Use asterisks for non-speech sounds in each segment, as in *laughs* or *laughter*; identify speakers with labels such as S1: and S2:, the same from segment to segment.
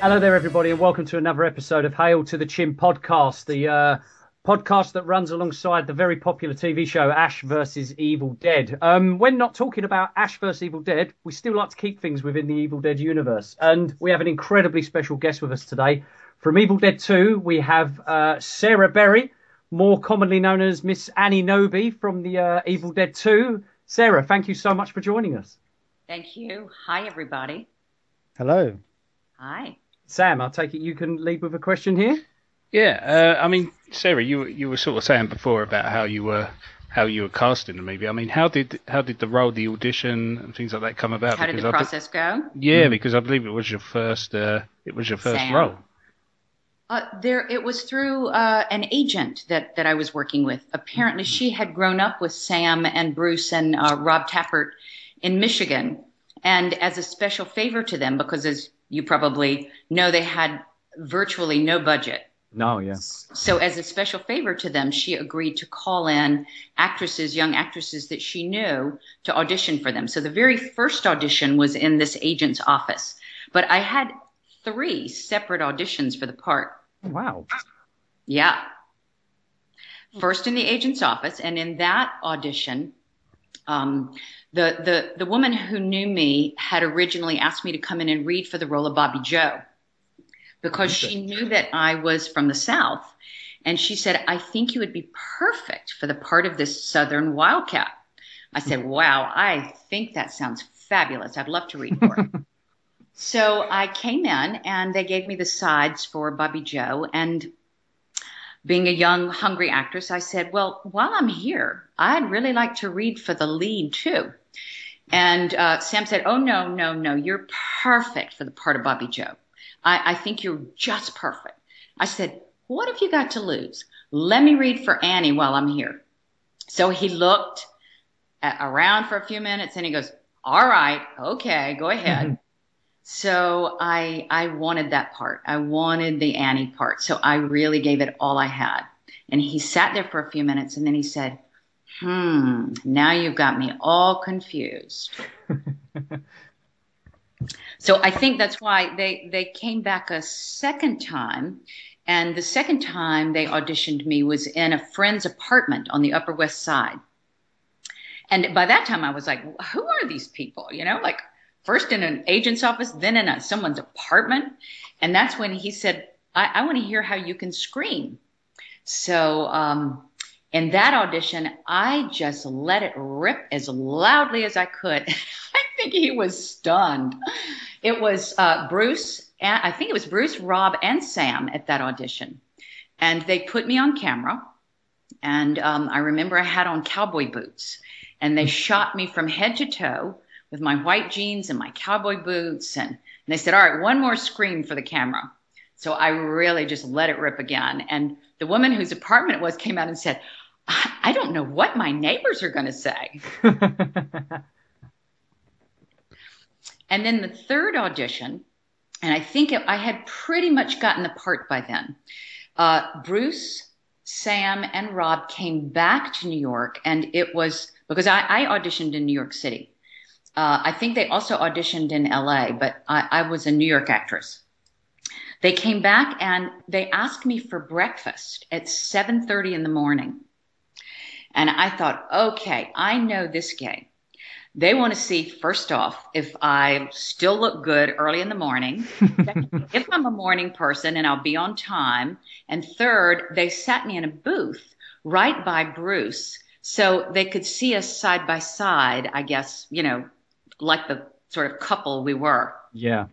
S1: Hello there, everybody, and welcome to another episode of Hail to the Chin podcast, the uh, podcast that runs alongside the very popular TV show Ash versus Evil Dead. Um, when not talking about Ash versus Evil Dead, we still like to keep things within the Evil Dead universe, and we have an incredibly special guest with us today. From Evil Dead 2, we have uh, Sarah Berry, more commonly known as Miss Annie Knowby from the uh, Evil Dead 2. Sarah, thank you so much for joining us.
S2: Thank you. Hi, everybody.
S3: Hello.
S2: Hi.
S1: Sam, I'll take it you can lead with a question here.
S4: Yeah, uh, I mean, Sarah, you you were sort of saying before about how you were how you were cast in the movie. I mean, how did how did the role, the audition, and things like that come about?
S2: How did
S4: Because
S2: the
S4: I be-
S2: process go?
S4: yeah, because I believe it was your first uh, it was your first
S2: Sam.
S4: role.
S2: Uh, there, it was through uh, an agent that that I was working with. Apparently, she had grown up with Sam and Bruce and uh, Rob Tapert in Michigan, and as a special favor to them, because as you probably know, they had virtually no budget.
S1: No, yeah.
S2: So, as a special favor to them, she agreed to call in actresses, young actresses that she knew to audition for them. So, the very first audition was in this agent's office. But I had three separate auditions for the part.
S1: Wow.
S2: Yeah. First in the agent's office, and in that audition, Um, the, the, the woman who knew me had originally asked me to come in and read for the role of Bobby Joe because she knew that I was from the South. And she said, I think you would be perfect for the part of this Southern Wildcat. I said, hmm. Wow, I think that sounds fabulous. I'd love to read for it. *laughs* so I came in and they gave me the sides for Bobby Joe. And being a young, hungry actress, I said, Well, while I'm here, I'd really like to read for the lead too. And uh, Sam said, Oh, no, no, no, you're perfect for the part of Bobby Joe. I, I think you're just perfect. I said, What have you got to lose? Let me read for Annie while I'm here. So he looked a- around for a few minutes and he goes, All right, okay, go ahead. So I I wanted that part. I wanted the Annie part. So I really gave it all I had. And he sat there for a few minutes and then he said, Hmm, now you've got me all confused. *laughs* so I think that's why they they came back a second time. And the second time they auditioned me was in a friend's apartment on the Upper West Side. And by that time I was like, who are these people? You know, like first in an agent's office, then in a, someone's apartment. And that's when he said, I, I want to hear how you can scream. So, um, in that audition, I just let it rip as loudly as I could. *laughs* I think he was stunned. It was uh, Bruce, and I think it was Bruce, Rob, and Sam at that audition. And they put me on camera. And um, I remember I had on cowboy boots. And they shot me from head to toe with my white jeans and my cowboy boots. And, and they said, All right, one more scream for the camera. So I really just let it rip again. And the woman whose apartment it was came out and said, I don't know what my neighbors are going to say. *laughs* And then the third audition, and I think it, I had pretty much gotten the part by then. Uh, Bruce, Sam, and Rob came back to New York, and it was because I, I auditioned in New York City. Uh, I think they also auditioned in LA, but I, I was a New York actress. They came back and they asked me for breakfast at 7:30 in the morning. And I thought, okay, I know this game. They want to see, first off, if I still look good early in the morning, *laughs* if I'm a morning person and I'll be on time. And third, they sat me in a booth right by Bruce so they could see us side by side, I guess, you know, like the sort of couple we were.
S1: yeah.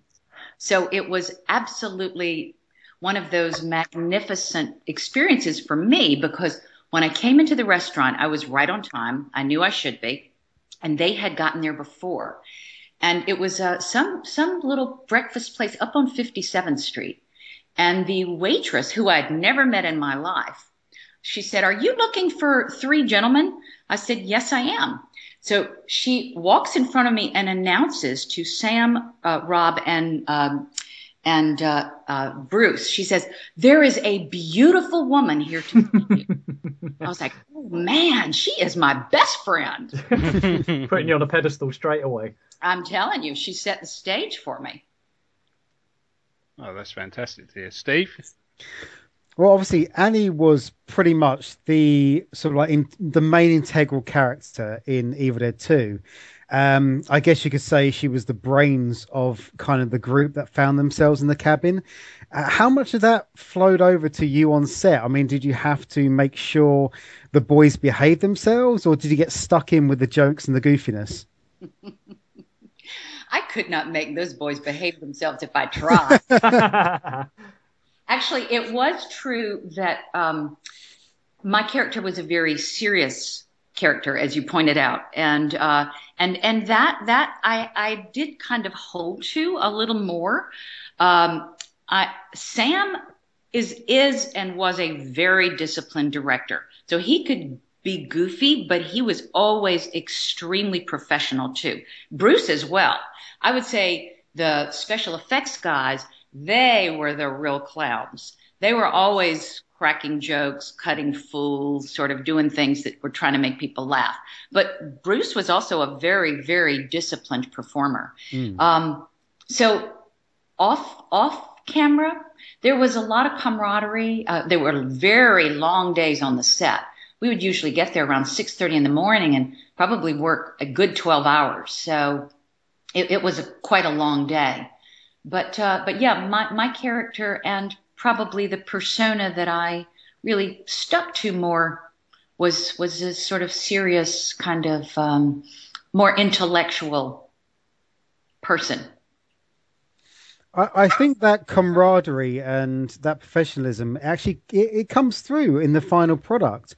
S2: So it was absolutely one of those magnificent experiences for me because when I came into the restaurant, I was right on time. I knew I should be. And they had gotten there before. And it was uh, some, some little breakfast place up on 57th Street. And the waitress, who I'd never met in my life, she said, Are you looking for three gentlemen? I said, Yes, I am. So she walks in front of me and announces to Sam, uh, Rob, and um, and uh, uh, Bruce. She says, "There is a beautiful woman here to meet you." *laughs* I was like, "Oh man, she is my best friend." *laughs*
S1: Putting you on a pedestal straight away.
S2: I'm telling you, she set the stage for me.
S4: Oh, that's fantastic to hear. Steve?
S3: Well, obviously, Annie was pretty much the sort of like in, the main integral character in Evil Dead 2. Um, I guess you could say she was the brains of kind of the group that found themselves in the cabin. Uh, how much of that flowed over to you on set? I mean, did you have to make sure the boys behaved themselves, or did you get stuck in with the jokes and the goofiness? *laughs*
S2: I could not make those boys behave themselves if I tried. *laughs* Actually, it was true that um, my character was a very serious character, as you pointed out, and uh, and and that that I I did kind of hold to a little more. Um, I, Sam is is and was a very disciplined director, so he could be goofy, but he was always extremely professional too. Bruce as well. I would say the special effects guys, they were the real clowns. They were always cracking jokes, cutting fools, sort of doing things that were trying to make people laugh. But Bruce was also a very, very disciplined performer. Mm. Um, so off, off camera, there was a lot of camaraderie. Uh, there were very long days on the set. We would usually get there around 6:30 in the morning and probably work a good 12 hours. So it, it was a, quite a long day. But uh, but yeah, my my character and probably the persona that I really stuck to more was was this sort of serious kind of um, more intellectual person.
S3: I, think that camaraderie and that professionalism actually it, it, comes through in the final product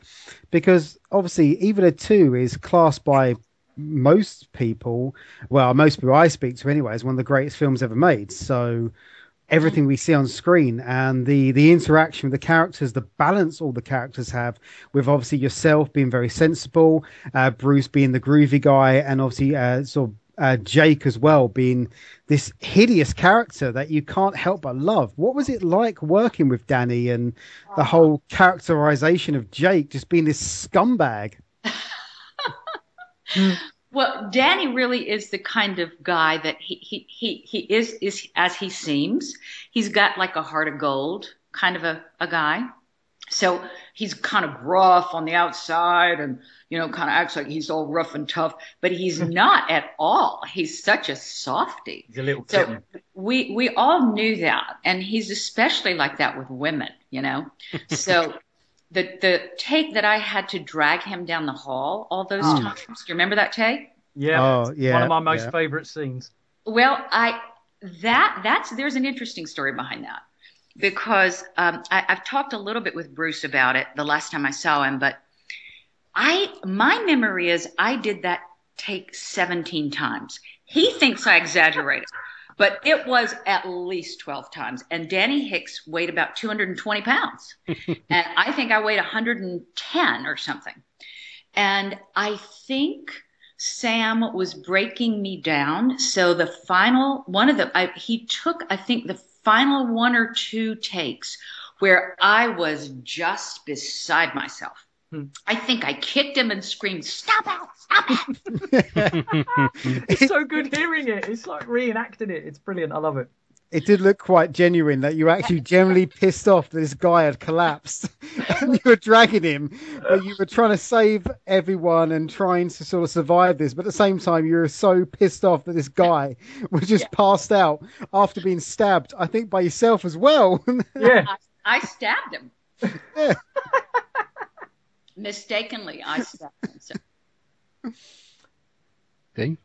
S3: because obviously Evil Dead 2 is classed by most people, well, most people I speak to anyway, is one of the greatest films ever made. So everything we see on screen and the the interaction with the characters, the balance all the characters have, with obviously yourself being very sensible, uh, Bruce being the groovy guy, and obviously uh, sort of uh, Jake as well being this hideous character that you can't help but love. What was it like working with Danny and the whole characterization of Jake just being this scumbag? Mm.
S2: Well, Danny really is the kind of guy that he he he, he is is as he seems. He's got like a heart of gold kind of a, a guy. So he's kind of gruff on the outside and you know kind of acts like he's all rough and tough, but he's mm. not at all. He's such a softy.
S1: He's a little
S2: so kitten. we we all knew that, and he's especially like that with women, you know. *laughs* So the the take that I had to drag him down the hall all those oh. times. Do you remember that take?
S1: Yeah, oh, yeah, one of my most yeah. favorite scenes.
S2: Well, I that that's there's an interesting story behind that because um, I, I've talked a little bit with Bruce about it the last time I saw him, but I my memory is I did that take 17 times. He thinks I exaggerated but it was at least 12 times. And Danny Hicks weighed about 220 pounds. *laughs* and I think I weighed 110 or something. And I think Sam was breaking me down. So the final one of the, I, he took, I think the final one or two takes where I was just beside myself. Hmm. I think I kicked him and screamed, "Stop it! Stop
S1: it!" *laughs* it's so good hearing it. It's like reenacting it. It's brilliant. I love it.
S3: It did look quite genuine that you were actually generally pissed off that this guy had collapsed *laughs* and you were dragging him, but you were trying to save everyone and trying to sort of survive this. But at the same time, you were so pissed off that this guy *laughs* was just yeah. passed out after being stabbed, I think, by yourself as well.
S1: yeah.
S2: I, I stabbed him. Yeah mistakenly I stepped in.
S4: Thing.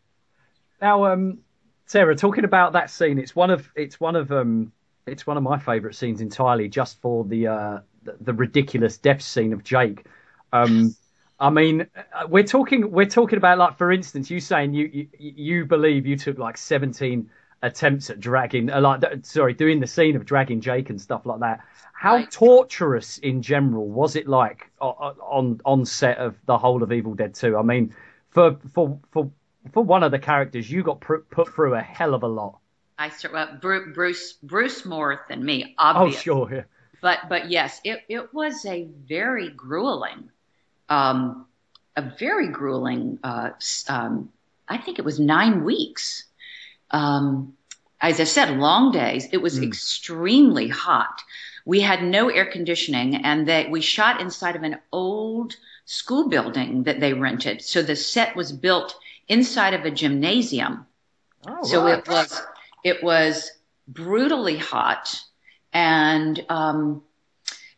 S1: Now, um, Sarah, talking about that scene, it's one of it's one of um it's one of my favourite scenes entirely, just for the uh the, the ridiculous death scene of Jake. Um, I mean, uh, we're talking we're talking about like for instance, you saying you you, you believe you took like seventeen attempts at dragging, uh, like sorry, doing the scene of dragging Jake and stuff like that. How right. torturous in general was it like on on set of the whole of Evil Dead 2? I mean, for for for for one of the characters, you got pr- put through a hell of a lot.
S2: I well, Bruce Bruce more than me, obviously.
S1: Oh, sure, yeah.
S2: But but yes, it it was a very grueling, um, a very grueling. Uh, um, I think it was nine weeks. Um, as I said, long days. It was
S1: Mm.
S2: extremely hot. We had no air conditioning, and they, we shot inside of an old school building that they rented. So the set was built inside of a gymnasium.
S1: Oh,
S2: so
S1: right.
S2: it was it was brutally hot, and um,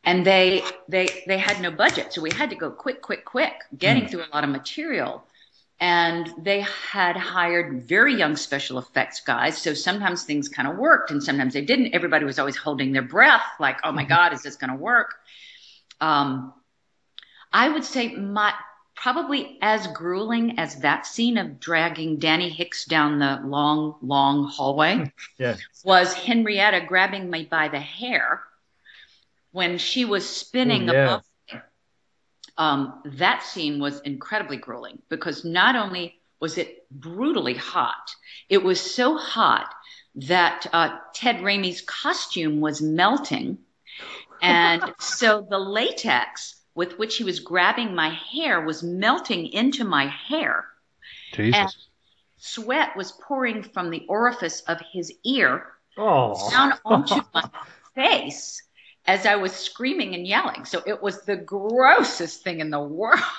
S2: and they they they had no budget, so we had to go quick, quick, quick, getting through a lot of material. And they had hired very young special effects guys, so sometimes things kind of worked, and sometimes they didn't. Everybody was always holding their breath, like, "Oh my God, is this going to work?" Um, I would say my probably as grueling as that scene of dragging Danny Hicks down the long, long hallway *laughs*
S1: Yeah.
S2: was Henrietta grabbing me by the hair when she was spinning
S1: Oh, yeah.
S2: above that scene was incredibly grueling because not only was it brutally hot, it was so hot that uh, Ted Raimi's costume was melting. And *laughs* so the latex with which he was grabbing my hair was melting into my hair.
S4: Jesus.
S2: And sweat was pouring from the orifice of his ear down onto *laughs* my face as I was screaming and yelling. So it was the grossest thing in the world. *laughs*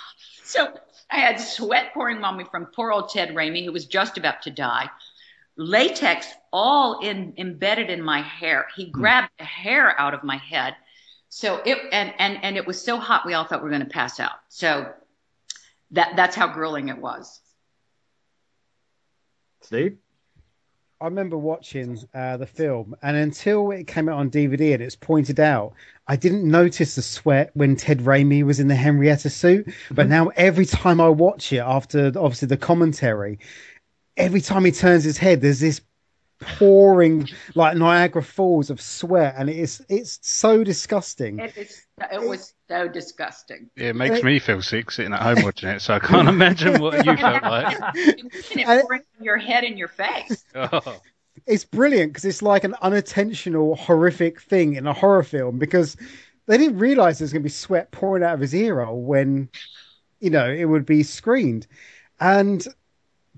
S2: So I had sweat pouring on me from poor old Ted Raimi, who was just about to die. Latex all in embedded in my hair. He hmm. grabbed the hair out of my head. So it and and and it was so hot we all thought we were going to pass out. So that that's how grueling it was.
S1: Steve?
S3: I remember watching uh, the film, and until it came out on DVD and it's pointed out, I didn't notice the sweat when Ted Raimi was in the Henrietta suit. But now every time I watch it, after obviously the commentary, every time he turns his head, there's this pouring like Niagara Falls of sweat, and it's it's so disgusting.
S2: It is it was so disgusting.
S4: Yeah, it makes uh, me feel sick sitting at home watching it, so I can't *laughs* imagine what you felt *laughs* like.
S2: And it pouring your head and your face.
S4: Oh,
S3: it's brilliant because it's like an unintentional horrific thing in a horror film because they didn't realize there's going to be sweat pouring out of his ear hole when you know it would be screened and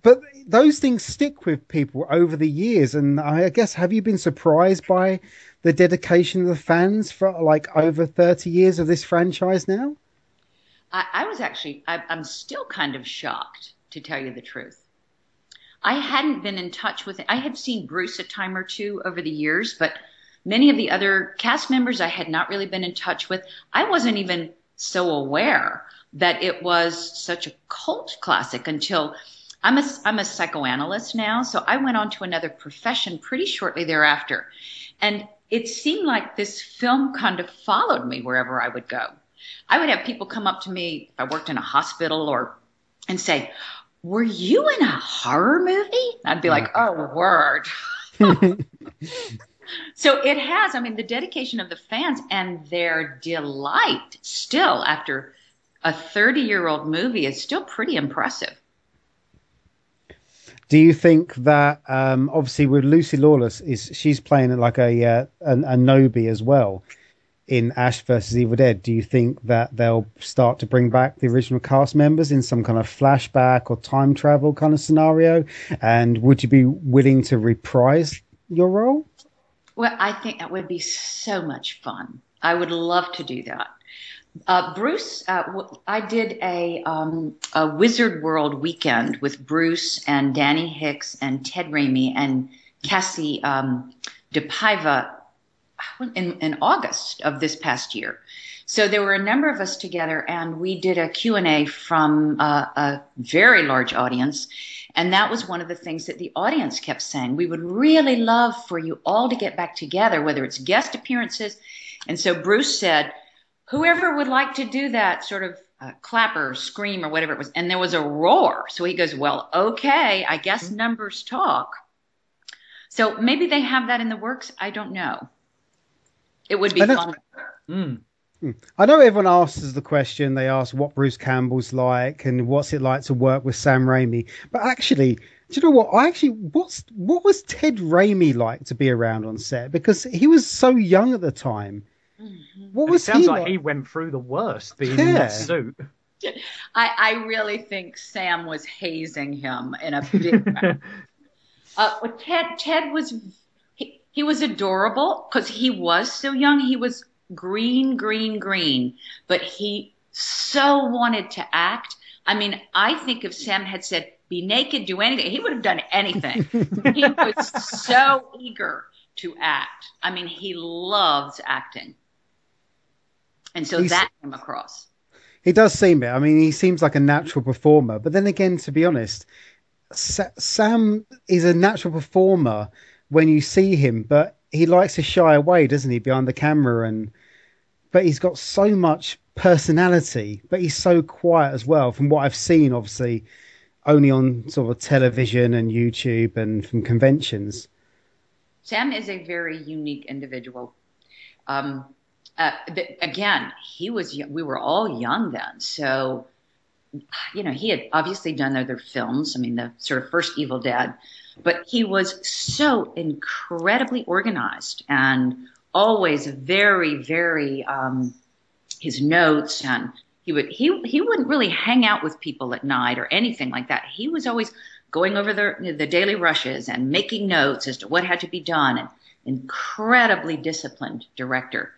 S3: but those things stick with people over the years and i guess have you been surprised by the dedication of the fans for like over 30 years of this franchise now
S2: I, I was actually, I, I'm still kind of shocked, to tell you the truth. I hadn't been in touch with it. I had seen Bruce a time or two over the years, but many of the other cast members I had not really been in touch with. I wasn't even so aware that it was such a cult classic until I'm a, I'm a psychoanalyst now. So I went on to another profession pretty shortly thereafter. And it seemed like this film kind of followed me wherever I would go. I would have people come up to me if I worked in a hospital or and say, "Were you in a horror movie?" I'd be like, "Oh, word." *laughs* so it has. I mean, the dedication of the fans and their delight still after a 30-year-old movie is still pretty impressive.
S3: Do you think that um obviously with lucy lawless is she's playing like a uh, a, a Knowby as well in Ash versus Evil Dead, do you think that they'll start to bring back the original cast members in some kind of flashback or time travel kind of scenario? And would you be willing to reprise your role?
S2: Well, I think that would be so much fun. I would love to do that. Uh, Bruce, uh, I did a, um, a Wizard World weekend with Bruce and Danny Hicks and Ted Raimi and Cassie um, DePaiva in, in August of this past year. So there were a number of us together, and we did a Q&A from uh, a very large audience. And that was one of the things that the audience kept saying. We would really love for you all to get back together, whether it's guest appearances. And so Bruce said, whoever would like to do that sort of uh, clap or scream or whatever it was. And there was a roar. So he goes, well, okay, I guess numbers talk. So maybe they have that in the works. I don't know. It would be
S3: I
S2: fun.
S1: Mm.
S3: I know everyone asks the question. They ask what Bruce Campbell's like and what's it like to work with Sam Raimi. But actually, do you know what? I actually what's what was Ted Raimi like to be around on set? Because he was so young at the time. What
S1: And it sounds
S3: he
S1: like,
S3: like?
S1: he went through the worst being in
S3: Yeah.
S1: that suit.
S2: I, I really think Sam was hazing him in a big *laughs* way. Uh, Ted Ted was He was adorable because he was so young. He was green, green, green, but he so wanted to act. I mean, I think if Sam had said, be naked, do anything, he would have done anything. *laughs* he was so eager to act. I mean, he loves acting. And so
S3: He's-
S2: that came across.
S3: He does seem it. I mean, he seems like a natural performer. But then again, to be honest, Sa- Sam is a natural performer when you see him, but he likes to shy away, doesn't he, behind the camera? And but he's got so much personality, but he's so quiet as well. From what I've seen, obviously, only on sort of television and YouTube and from conventions.
S2: Sam is a very unique individual. Um, again, he was. We were all young then, so you know he had obviously done other films. I mean, the sort of first Evil Dead, but he was so incredibly organized and always very, very. Um, his notes and he would he he wouldn't really hang out with people at night or anything like that. He was always going over the the daily rushes and making notes as to what had to be done. And incredibly disciplined director.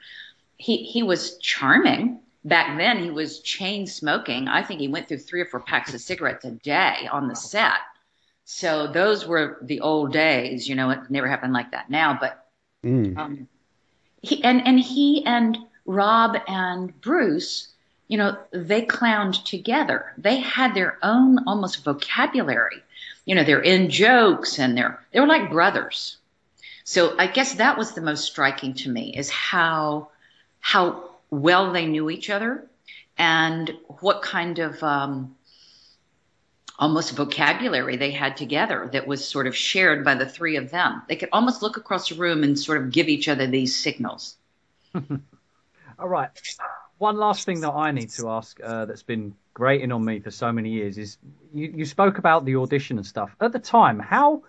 S2: He he was charming. Back then, he was chain smoking. I think he went through three or four packs of cigarettes a day on the set. So those were the old days. You know, it never happened like that now. But
S3: Mm.
S2: um, he and and he and Rob and Bruce, you know, they clowned together. They had their own almost vocabulary. You know, they're in jokes and they're they were like brothers. So I guess that was the most striking to me is how how well they knew each other and what kind of um, almost vocabulary they had together that was sort of shared by the three of them. They could almost look across the room and sort of give each other these signals. *laughs*
S1: All right. One last thing that I need to ask uh, that's been grating on me for so many years is you, you spoke about the audition and stuff. At the time, how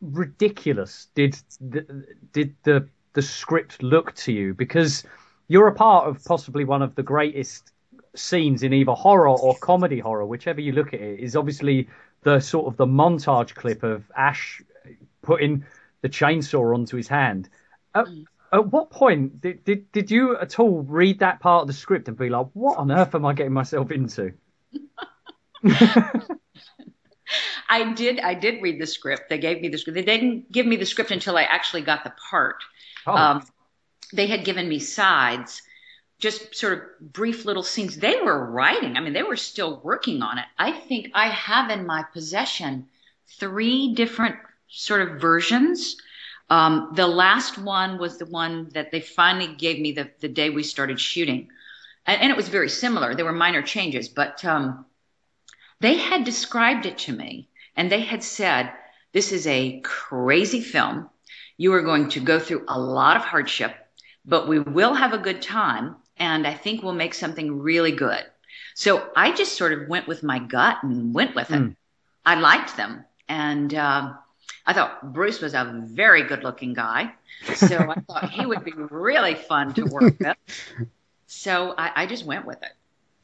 S1: ridiculous did the, did the the script look to you? Because you're a part of possibly one of the greatest scenes in either horror or comedy horror, whichever you look at it, is obviously the sort of the montage clip of Ash putting the chainsaw onto his hand. At, at what point did, did did you at all read that part of the script and be like, what on earth am I getting myself into? *laughs*
S2: I did I did read the script. They gave me the script. They didn't give me the script until I actually got the part.
S1: Oh,
S2: Um, they had given me sides, just sort of brief little scenes. They were writing. I mean, they were still working on it. I think I have in my possession three different sort of versions. Um, the last one was the one that they finally gave me the, the day we started shooting. And, and it was very similar. There were minor changes, but um, they had described it to me and they had said, This is a crazy film. You are going to go through a lot of hardship, but we will have a good time. And I think we'll make something really good. So I just sort of went with my gut and went with it.
S1: Mm.
S2: I liked them. And um, I thought Bruce was a very good looking guy. So I *laughs* thought he would be really fun to work with. So I, I just went with it.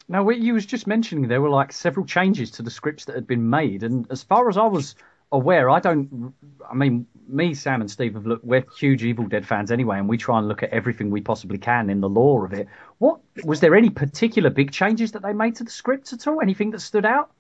S1: Now, what you was just mentioning there were like several changes to the scripts that had been made, and as far as I was aware, I don't. I mean, me, Sam, and Steve have looked. We're huge Evil Dead fans anyway, and we try and look at everything we possibly can in the lore of it. What was there any particular big changes that they made to the script at all? Anything that stood out?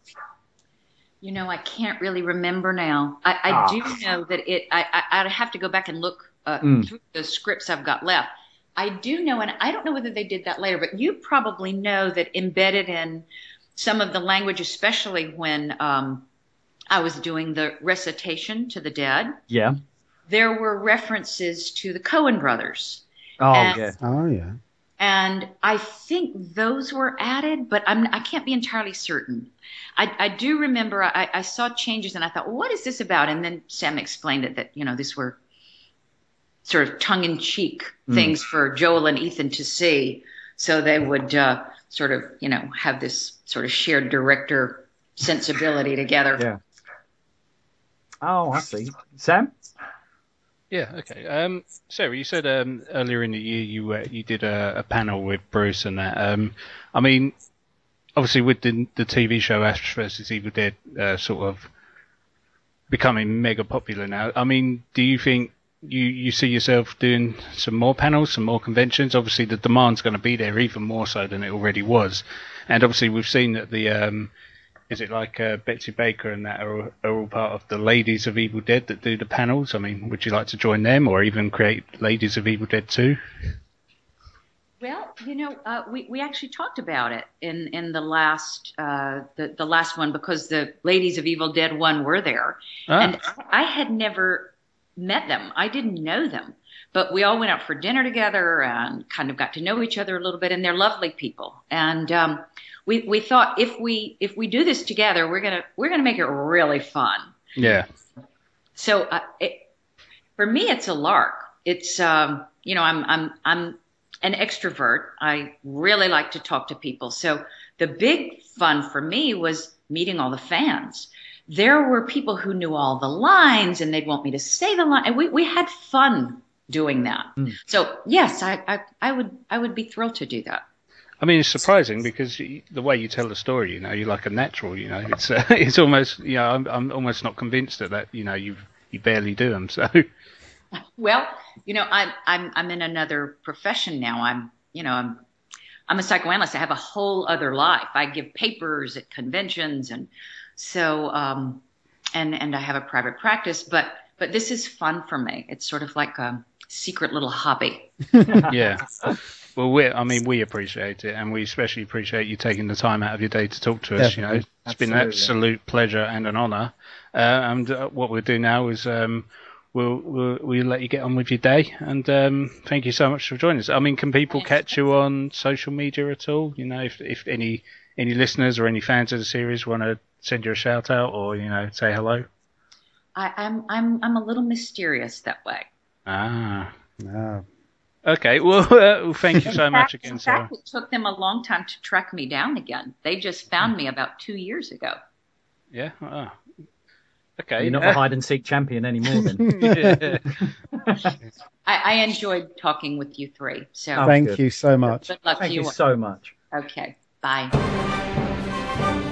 S2: You know, I can't really remember now. I, I
S1: Ah.
S2: do know that it. I, I I'd have to go back and look uh,
S1: Mm.
S2: through the scripts I've got left. I do know, and I don't know whether they did that later, but you probably know that embedded in some of the language, especially when um, I was doing the recitation to the dead,
S1: Yeah.
S2: there were references to the Coen brothers.
S1: Oh
S2: And-
S1: yeah.
S3: Oh yeah.
S2: and I think those were added, but I'm I can't be entirely certain. I, I do remember I, I saw changes and I thought, well, what is this about? And then Sam explained it that you know these were sort of tongue in cheek
S1: Mm.
S2: things for Joel and Ethan to see, so they would uh, sort of you know have this sort of shared director sensibility together.
S1: Yeah. Oh, I see. Sam.
S4: Yeah, okay. Um, Sarah, you said um, earlier in the year you uh, you did a, a panel with Bruce and that. Um, I mean, obviously with the the TV show Ash versus Evil Dead uh, sort of becoming mega popular now. I mean, do you think you you see yourself doing some more panels, some more conventions. Obviously, the demand's going to be there even more so than it already was, and obviously we've seen that the um, is it like uh, Betsy Baker and that are, are all part of the Ladies of Evil Dead that do the panels? I mean, would you like to join them or even create Ladies of Evil Dead 2?
S2: Well, you know, uh, we we actually talked about it in in the last uh, the the last one because the Ladies of Evil Dead one were there,
S4: Ah.
S2: and I had never met them. I didn't know them, but we all went out for dinner together and kind of got to know each other a little bit. And they're lovely people, and um, we we thought if we if we do this together, we're gonna we're gonna make it really fun.
S4: Yeah.
S2: So uh, it, for me, it's a lark. It's um, you know, I'm I'm I'm an extrovert. I really like to talk to people. So the big fun for me was meeting all the fans. There were people who knew all the lines and they'd want me to say the line. And we, we had fun doing that. So yes, I, I, I would, I would be thrilled to do that.
S4: I mean, it's surprising because the way you tell the story, you know, you're like a natural. You know, it's uh, *laughs* it's almost, you know, I'm I'm almost not convinced that that you know you you barely do them. So
S2: Well, you know, I'm I'm I'm in another profession now. I'm you know I'm I'm a psychoanalyst. I have a whole other life. I give papers at conventions, and so um, and and I have a private practice. But but this is fun for me. It's sort of like a secret little hobby. *laughs*
S4: yeah. *laughs* Well, we I mean, we appreciate it, and we especially appreciate you taking the time out of your day to talk to us. You know,
S3: Definitely.
S4: it's been an absolute pleasure and an honour. Uh, and uh, what we'll do now is um, we'll, we'll we'll let you get on with your day. And um, thank you so much for joining us. I mean, can people catch you on social media at all? You know, if if any any listeners or any fans of the series want to send you a shout out or you know say hello.
S2: I, I'm I'm I'm a little mysterious that way.
S4: Ah.
S3: Ah,
S4: Okay. Well, *laughs* uh, thank you so
S2: In
S4: much again,
S2: In
S4: Sarah.
S2: fact, it took them a long time to track me down again. They just found me about two years ago.
S4: Yeah. Ah. Okay.
S1: You're not
S4: uh,
S1: the hide and seek champion anymore, then. *laughs*
S4: yeah. *laughs*
S2: I, I enjoyed talking with you three. So
S1: Oh,
S3: thank
S1: good.
S3: you so much.
S2: good luck
S1: Thank
S2: to
S1: you
S2: you.
S1: so much.
S2: Okay. Bye.